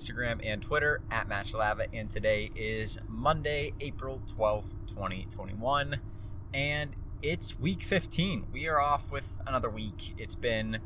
Instagram and Twitter at Matchlava, and today is Monday, April 12th, 2021, and it's week 15. We are off with another week. It's been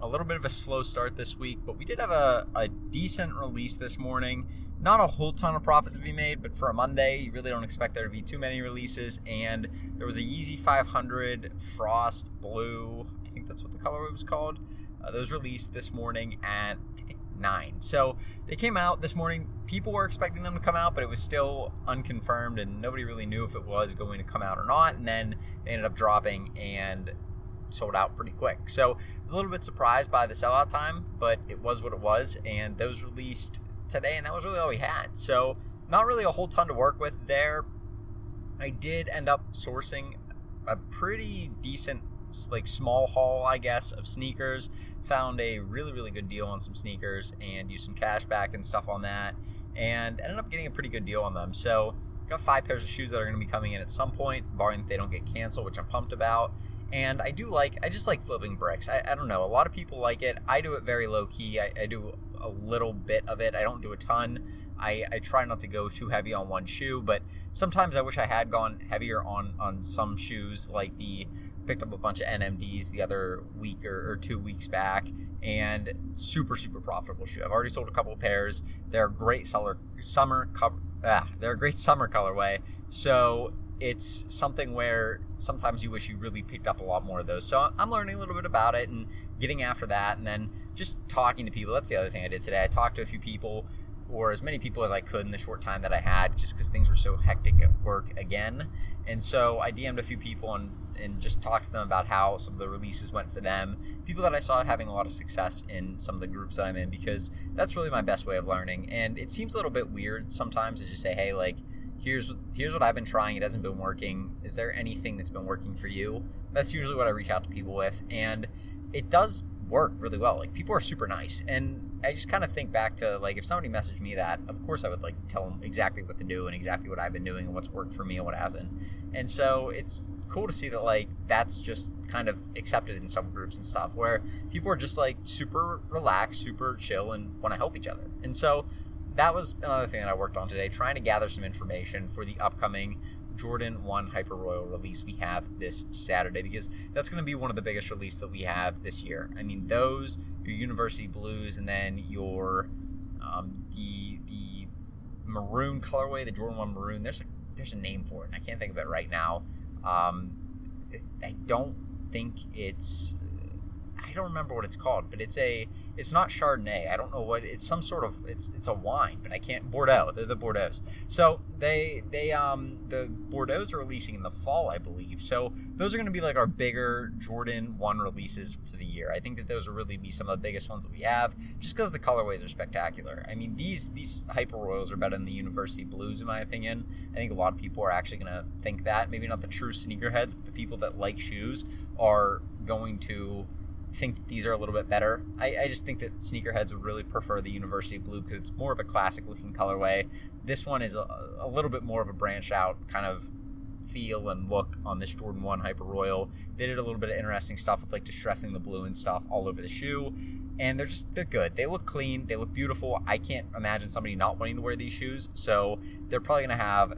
a little bit of a slow start this week, but we did have a, a decent release this morning. Not a whole ton of profit to be made, but for a Monday, you really don't expect there to be too many releases. And there was a Yeezy 500 Frost Blue, I think that's what the colorway was called. Uh, those released this morning at nine. So they came out this morning. People were expecting them to come out, but it was still unconfirmed, and nobody really knew if it was going to come out or not. And then they ended up dropping and sold out pretty quick. So I was a little bit surprised by the sellout time, but it was what it was. And those released today, and that was really all we had. So not really a whole ton to work with there. I did end up sourcing a pretty decent like small haul, I guess, of sneakers. Found a really, really good deal on some sneakers and used some cash back and stuff on that. And ended up getting a pretty good deal on them. So got five pairs of shoes that are going to be coming in at some point, barring that they don't get canceled, which I'm pumped about. And I do like, I just like flipping bricks. I, I don't know, a lot of people like it. I do it very low key. I, I do a little bit of it. I don't do a ton. I, I try not to go too heavy on one shoe, but sometimes I wish I had gone heavier on on some shoes, like the picked up a bunch of NMDs the other week or, or, two weeks back, and super super profitable shoe. I've already sold a couple of pairs. They're a great seller, summer cover. Ah, they're a great summer colorway. So it's something where sometimes you wish you really picked up a lot more of those. So I'm learning a little bit about it and getting after that, and then just talking to people. That's the other thing I did today. I talked to a few people or as many people as I could in the short time that I had, just because things were so hectic at work again. And so I DM'd a few people and, and just talk to them about how some of the releases went for them. People that I saw having a lot of success in some of the groups that I'm in, because that's really my best way of learning. And it seems a little bit weird sometimes to just say, hey, like, here's here's what I've been trying. It hasn't been working. Is there anything that's been working for you? That's usually what I reach out to people with, and it does work really well. Like people are super nice, and I just kind of think back to like if somebody messaged me that, of course I would like tell them exactly what to do and exactly what I've been doing and what's worked for me and what hasn't. And so it's cool to see that like that's just kind of accepted in some groups and stuff where people are just like super relaxed, super chill, and want to help each other. And so that was another thing that I worked on today, trying to gather some information for the upcoming Jordan 1 Hyper Royal release we have this Saturday because that's going to be one of the biggest releases that we have this year. I mean, those, your University Blues, and then your um, the the maroon colorway, the Jordan 1 maroon. There's a, there's a name for it, and I can't think of it right now. Um, I don't think it's I don't remember what it's called, but it's a it's not Chardonnay. I don't know what it's some sort of it's it's a wine, but I can't Bordeaux. They're the Bordeaux's. So they they um the Bordeaux's are releasing in the fall, I believe. So those are going to be like our bigger Jordan one releases for the year. I think that those will really be some of the biggest ones that we have, just because the colorways are spectacular. I mean these these Hyper Royals are better than the University Blues in my opinion. I think a lot of people are actually going to think that. Maybe not the true sneakerheads, but the people that like shoes are going to think these are a little bit better. I, I just think that sneakerheads would really prefer the University Blue because it's more of a classic looking colorway. This one is a, a little bit more of a branch out kind of feel and look on this Jordan 1 Hyper Royal. They did a little bit of interesting stuff with like distressing the blue and stuff all over the shoe. And they're just they're good. They look clean, they look beautiful. I can't imagine somebody not wanting to wear these shoes. So they're probably gonna have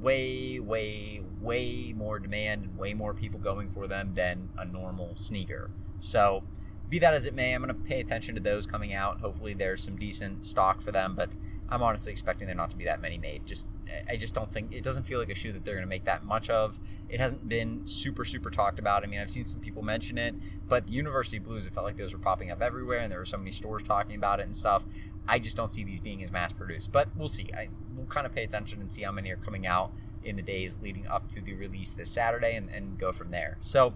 way, way, way more demand and way more people going for them than a normal sneaker. So, be that as it may, I'm going to pay attention to those coming out. Hopefully, there's some decent stock for them, but I'm honestly expecting there not to be that many made. Just, I just don't think it doesn't feel like a shoe that they're going to make that much of. It hasn't been super, super talked about. I mean, I've seen some people mention it, but the University Blues, it felt like those were popping up everywhere, and there were so many stores talking about it and stuff. I just don't see these being as mass produced, but we'll see. I, we'll kind of pay attention and see how many are coming out in the days leading up to the release this Saturday, and, and go from there. So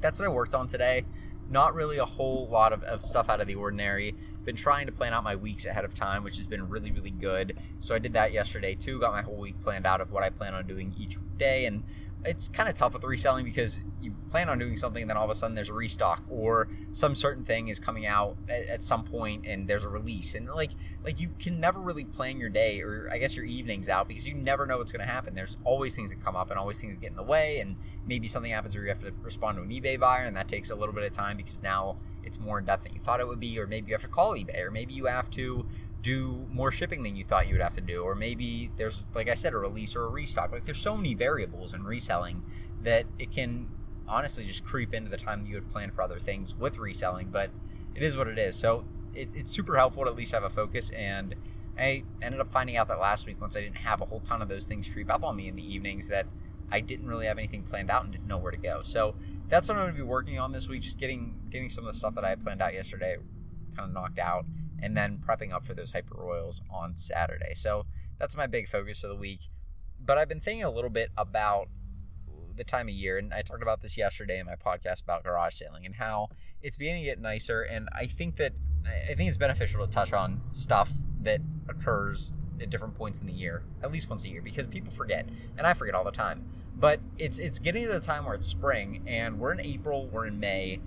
that's what I worked on today. Not really a whole lot of, of stuff out of the ordinary. Been trying to plan out my weeks ahead of time, which has been really, really good. So I did that yesterday too. Got my whole week planned out of what I plan on doing each day. And it's kind of tough with reselling because you plan on doing something and then all of a sudden there's a restock or some certain thing is coming out at, at, some point and there's a release and like like you can never really plan your day or I guess your evenings out because you never know what's going to happen. There's always things that come up and always things get in the way and maybe something happens where you have to respond to an eBay buyer and that takes a little bit of time because now it's more in depth than you thought it would be or maybe you have to call eBay or maybe you have to do more shipping than you thought you would have to do or maybe there's like i said a release or a restock. Like there's so many variables in reselling that it can honestly just creep into the time that you would plan for other things with reselling but it is what it is. So it, it's super helpful to at least have a focus and i ended up finding out that last week once i didn't have a whole ton of those things creep up on me in the evenings that i didn't really have anything planned out and didn't know where to go. So that's what i'm going to be working on this week just getting getting some of the stuff that i had planned out yesterday kind of knocked out and then prepping up for those hyper royals on Saturday. So that's my big focus for the week. But I've been thinking a little bit about the time of year, and I talked about this yesterday in my podcast about garage sailing and how it's beginning to get nicer. And I think that I think it's beneficial to touch on stuff that occurs at different points in the year, at least once a year, because people forget, and I forget all the time. But it's it's getting to the time where it's spring, and we're in April, we're in May,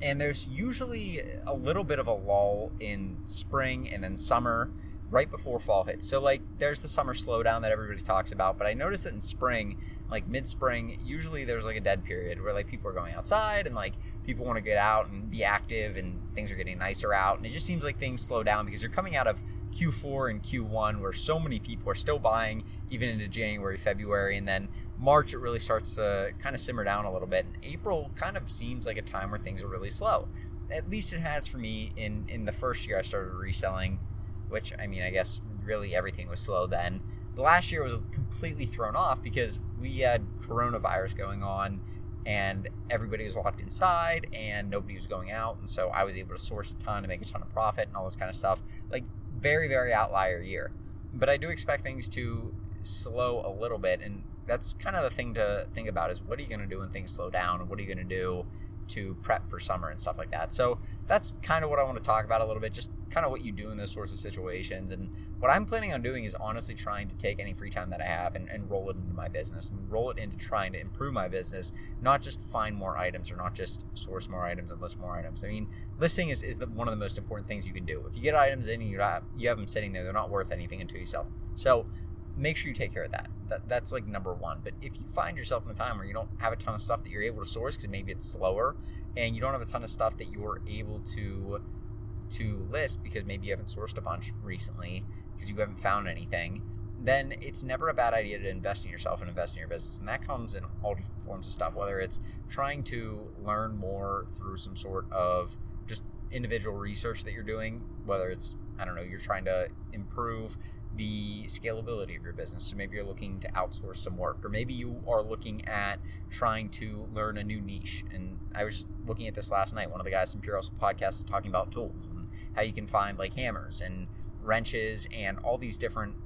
and there's usually a little bit of a lull in spring and then summer right before fall hits. So like there's the summer slowdown that everybody talks about, but I noticed that in spring, like mid-spring, usually there's like a dead period where like people are going outside and like people want to get out and be active and things are getting nicer out and it just seems like things slow down because you're coming out of Q4 and Q1 where so many people are still buying even into January, February, and then March it really starts to kind of simmer down a little bit. And April kind of seems like a time where things are really slow. At least it has for me in in the first year I started reselling, which I mean I guess really everything was slow then. The last year was completely thrown off because we had coronavirus going on and everybody was locked inside and nobody was going out and so I was able to source a ton to make a ton of profit and all this kind of stuff. Like very, very outlier year. But I do expect things to slow a little bit. And that's kind of the thing to think about is what are you going to do when things slow down? What are you going to do to prep for summer and stuff like that. So that's kind of what I want to talk about a little bit, just kind of what you do in those sorts of situations. And what I'm planning on doing is honestly trying to take any free time that I have and, and roll it into my business and roll it into trying to improve my business, not just find more items or not just source more items and list more items. I mean, listing is, is the, one of the most important things you can do. If you get items in and you you have them sitting there, they're not worth anything until you sell them. So make sure you take care of that. that. That's like number one. But if you find yourself in a time where you don't have a ton of stuff that you're able to source because maybe it's slower, and you don't have a ton of stuff that you're able to to list because maybe you haven't sourced a bunch recently because you haven't found anything, then it's never a bad idea to invest in yourself and invest in your business. And that comes in all different forms of stuff, whether it's trying to learn more through some sort of just individual research that you're doing, whether it's, I don't know, you're trying to improve the scalability of your business. So maybe you're looking to outsource some work, or maybe you are looking at trying to learn a new niche. And I was looking at this last night. One of the guys from Pure Podcast is talking about tools and how you can find like hammers and wrenches and all these different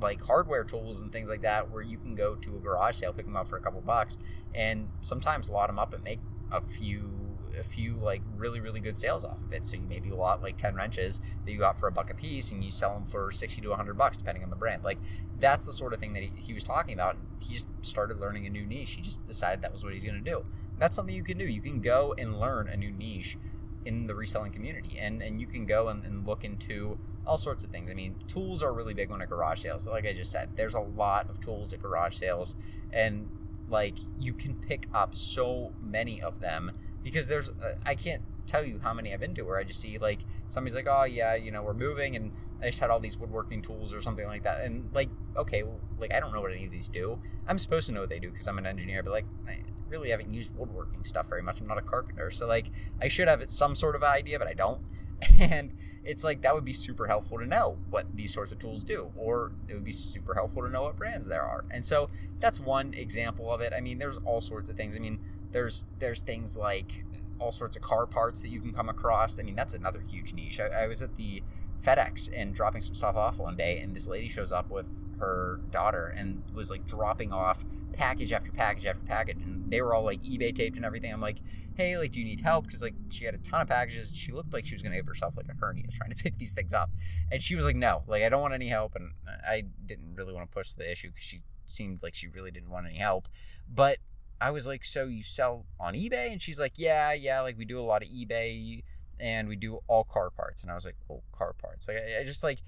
like hardware tools and things like that where you can go to a garage sale, pick them up for a couple bucks, and sometimes lot them up and make a few a few like really really good sales off of it. So you maybe lot like ten wrenches that you got for a buck a piece, and you sell them for sixty to hundred bucks depending on the brand. Like that's the sort of thing that he, he was talking about. He just started learning a new niche. He just decided that was what he's going to do. That's something you can do. You can go and learn a new niche in the reselling community, and and you can go and, and look into all sorts of things. I mean, tools are really big when at garage sales. Like I just said, there's a lot of tools at garage sales, and like you can pick up so many of them because there's uh, I can't tell you how many I've been to where I just see like somebody's like, oh yeah, you know, we're moving, and I just had all these woodworking tools or something like that, and like, okay, like I don't know what any of these do. I'm supposed to know what they do because I'm an engineer, but like. I really haven't used woodworking stuff very much. I'm not a carpenter, so like I should have some sort of idea, but I don't. And it's like that would be super helpful to know what these sorts of tools do, or it would be super helpful to know what brands there are. And so that's one example of it. I mean, there's all sorts of things. I mean, there's there's things like all sorts of car parts that you can come across. I mean, that's another huge niche. I, I was at the FedEx and dropping some stuff off one day, and this lady shows up with her daughter and was like dropping off package after package after package, and they were all like eBay taped and everything. I'm like, hey, like, do you need help? Because like she had a ton of packages. She looked like she was gonna give herself like a hernia trying to pick these things up, and she was like, no, like I don't want any help, and I didn't really want to push the issue because she seemed like she really didn't want any help. But I was like, so you sell on eBay? And she's like, yeah, yeah, like we do a lot of eBay and we do all car parts. And I was like, oh, car parts. Like, I, I just like,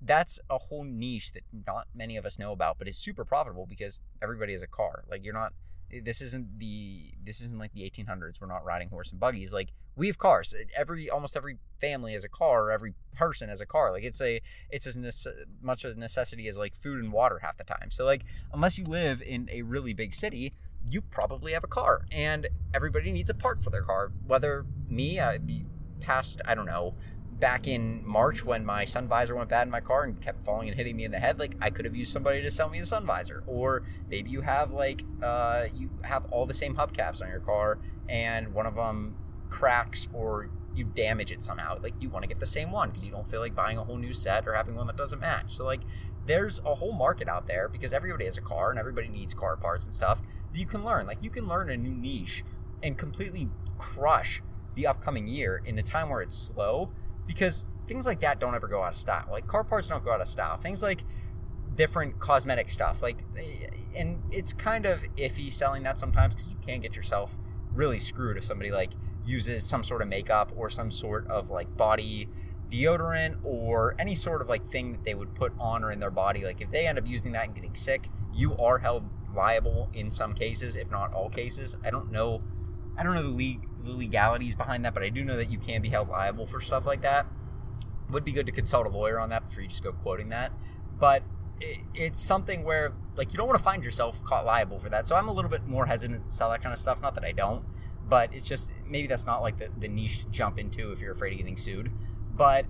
that's a whole niche that not many of us know about, but it's super profitable because everybody has a car. Like, you're not, this isn't the, this isn't like the 1800s. We're not riding horse and buggies. Like, we have cars. Every, almost every family has a car, or every person has a car. Like, it's a, it's as nece- much as a necessity as like food and water half the time. So, like, unless you live in a really big city, you probably have a car and everybody needs a part for their car. Whether me, uh, the past, I don't know, back in March when my sun visor went bad in my car and kept falling and hitting me in the head, like I could have used somebody to sell me the sun visor. Or maybe you have like, uh, you have all the same hubcaps on your car and one of them cracks or you damage it somehow. Like you want to get the same one because you don't feel like buying a whole new set or having one that doesn't match. So like there's a whole market out there because everybody has a car and everybody needs car parts and stuff that you can learn. Like you can learn a new niche and completely crush the upcoming year in a time where it's slow because things like that don't ever go out of style. Like car parts don't go out of style. Things like different cosmetic stuff like and it's kind of iffy selling that sometimes because you can get yourself really screwed if somebody like uses some sort of makeup or some sort of like body deodorant or any sort of like thing that they would put on or in their body. Like if they end up using that and getting sick, you are held liable in some cases, if not all cases. I don't know. I don't know the, the legalities behind that, but I do know that you can be held liable for stuff like that. Would be good to consult a lawyer on that before you just go quoting that. But it, it's something where like you don't want to find yourself caught liable for that. So I'm a little bit more hesitant to sell that kind of stuff. Not that I don't, but it's just maybe that's not like the, the niche to jump into if you're afraid of getting sued. But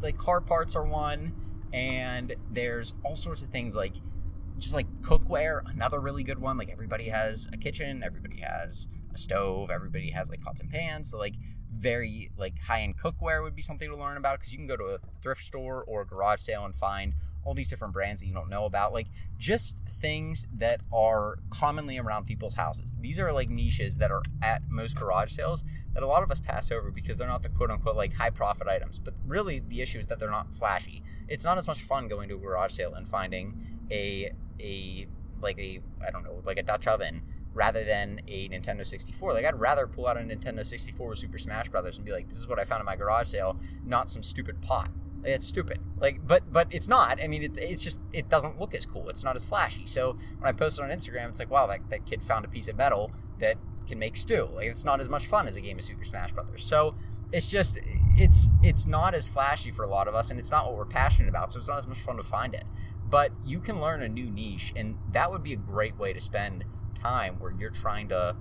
like car parts are one and there's all sorts of things like just like cookware another really good one. Like everybody has a kitchen everybody has a stove everybody has like pots and pans. So like very like high-end cookware would be something to learn about because you can go to a thrift store or a garage sale and find all these different brands that you don't know about, like just things that are commonly around people's houses. These are like niches that are at most garage sales that a lot of us pass over because they're not the quote unquote like high profit items. But really, the issue is that they're not flashy. It's not as much fun going to a garage sale and finding a a like a I don't know like a Dutch oven rather than a Nintendo 64. Like I'd rather pull out a Nintendo 64 with Super Smash Brothers and be like, this is what I found in my garage sale, not some stupid pot. It's stupid. Like, but but it's not. I mean, it, it's just it doesn't look as cool. It's not as flashy. So when I post it on Instagram, it's like, wow, that, that kid found a piece of metal that can make stew. Like, it's not as much fun as a game of Super Smash Brothers. So it's just it's it's not as flashy for a lot of us, and it's not what we're passionate about. So it's not as much fun to find it. But you can learn a new niche, and that would be a great way to spend time where you're trying to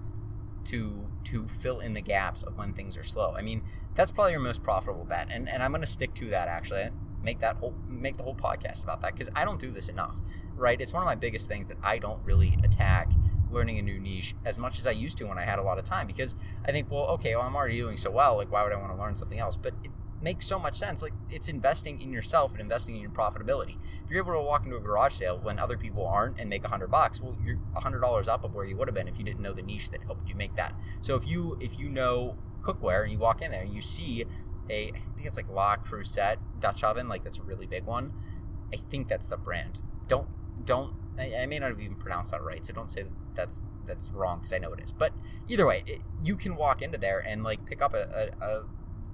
to to fill in the gaps of when things are slow. I mean, that's probably your most profitable bet, and and I'm going to stick to that actually. Make that whole make the whole podcast about that because I don't do this enough, right? It's one of my biggest things that I don't really attack learning a new niche as much as I used to when I had a lot of time because I think, well, okay, well, I'm already doing so well. Like, why would I want to learn something else? But it, makes so much sense. Like it's investing in yourself and investing in your profitability. If you're able to walk into a garage sale when other people aren't and make a hundred bucks, well, you're a hundred dollars up of where you would have been if you didn't know the niche that helped you make that. So if you if you know cookware and you walk in there and you see a I think it's like La Creuset Dutch oven, like that's a really big one. I think that's the brand. Don't don't I, I may not have even pronounced that right, so don't say that's that's wrong because I know it is. But either way, it, you can walk into there and like pick up a, a, a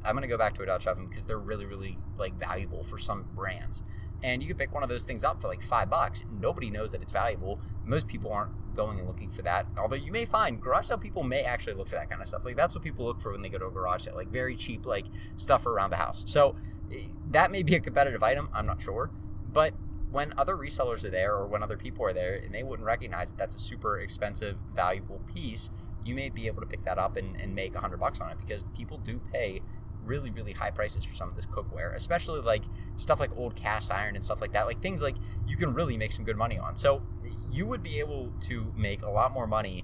I'm gonna go back to a Dutch oven because they're really, really like valuable for some brands. And you can pick one of those things up for like five bucks. Nobody knows that it's valuable. Most people aren't going and looking for that. Although you may find garage sale people may actually look for that kind of stuff. Like that's what people look for when they go to a garage sale, like very cheap like stuff around the house. So eh, that may be a competitive item. I'm not sure, but when other resellers are there or when other people are there and they wouldn't recognize that that's a super expensive, valuable piece, you may be able to pick that up and, and make a hundred bucks on it because people do pay really really high prices for some of this cookware especially like stuff like old cast iron and stuff like that like things like you can really make some good money on. So you would be able to make a lot more money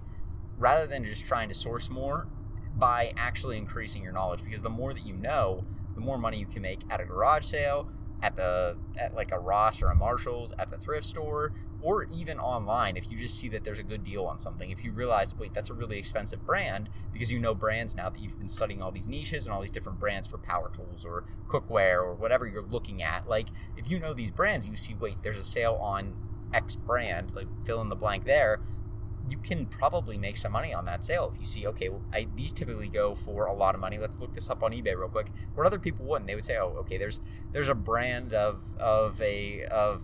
rather than just trying to source more by actually increasing your knowledge because the more that you know the more money you can make at a garage sale at the at like a Ross or a Marshalls at the thrift store or even online if you just see that there's a good deal on something. If you realize wait that's a really expensive brand because you know brands now that you've been studying all these niches and all these different brands for power tools or cookware or whatever you're looking at like if you know these brands you see wait there's a sale on X brand, like fill in the blank there, you can probably make some money on that sale if you see okay well, I, these typically go for a lot of money. Let's look this up on ebay real quick. What other people wouldn't? They would say oh okay there's there's a brand of of a of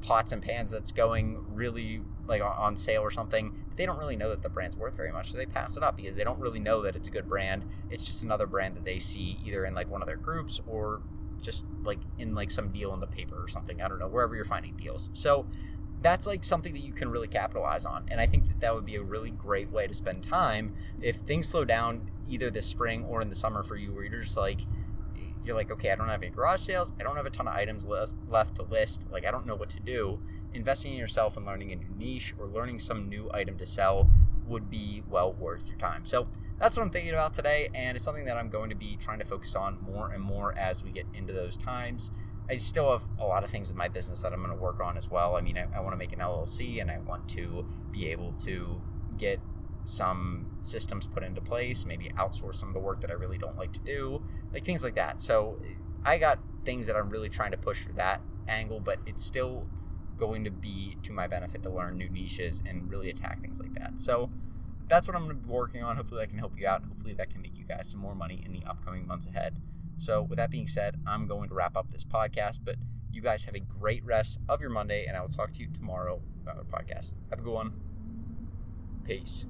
pots and pans that's going really like on sale or something but they don't really know that the brand's worth very much so they pass it up because they don't really know that it's a good brand. It's just another brand that they see either in like one of their groups or just like in like some deal in the paper or something. I don't know wherever you're finding deals. So that's like something that you can really capitalize on. And I think that that would be a really great way to spend time if things slow down either this spring or in the summer for you, where you're just like, you're like, okay, I don't have any garage sales. I don't have a ton of items left to list. Like, I don't know what to do. Investing in yourself and learning a new niche or learning some new item to sell would be well worth your time. So that's what I'm thinking about today. And it's something that I'm going to be trying to focus on more and more as we get into those times. I still have a lot of things in my business that I'm going to work on as well. I mean, I, I want to make an LLC and I want to be able to get some systems put into place, maybe outsource some of the work that I really don't like to do, like things like that. So I got things that I'm really trying to push for that angle, but it's still going to be to my benefit to learn new niches and really attack things like that. So that's what I'm going to be working on. Hopefully, that can help you out. Hopefully, that can make you guys some more money in the upcoming months ahead. So, with that being said, I'm going to wrap up this podcast, but you guys have a great rest of your Monday, and I will talk to you tomorrow with another podcast. Have a good one. Peace.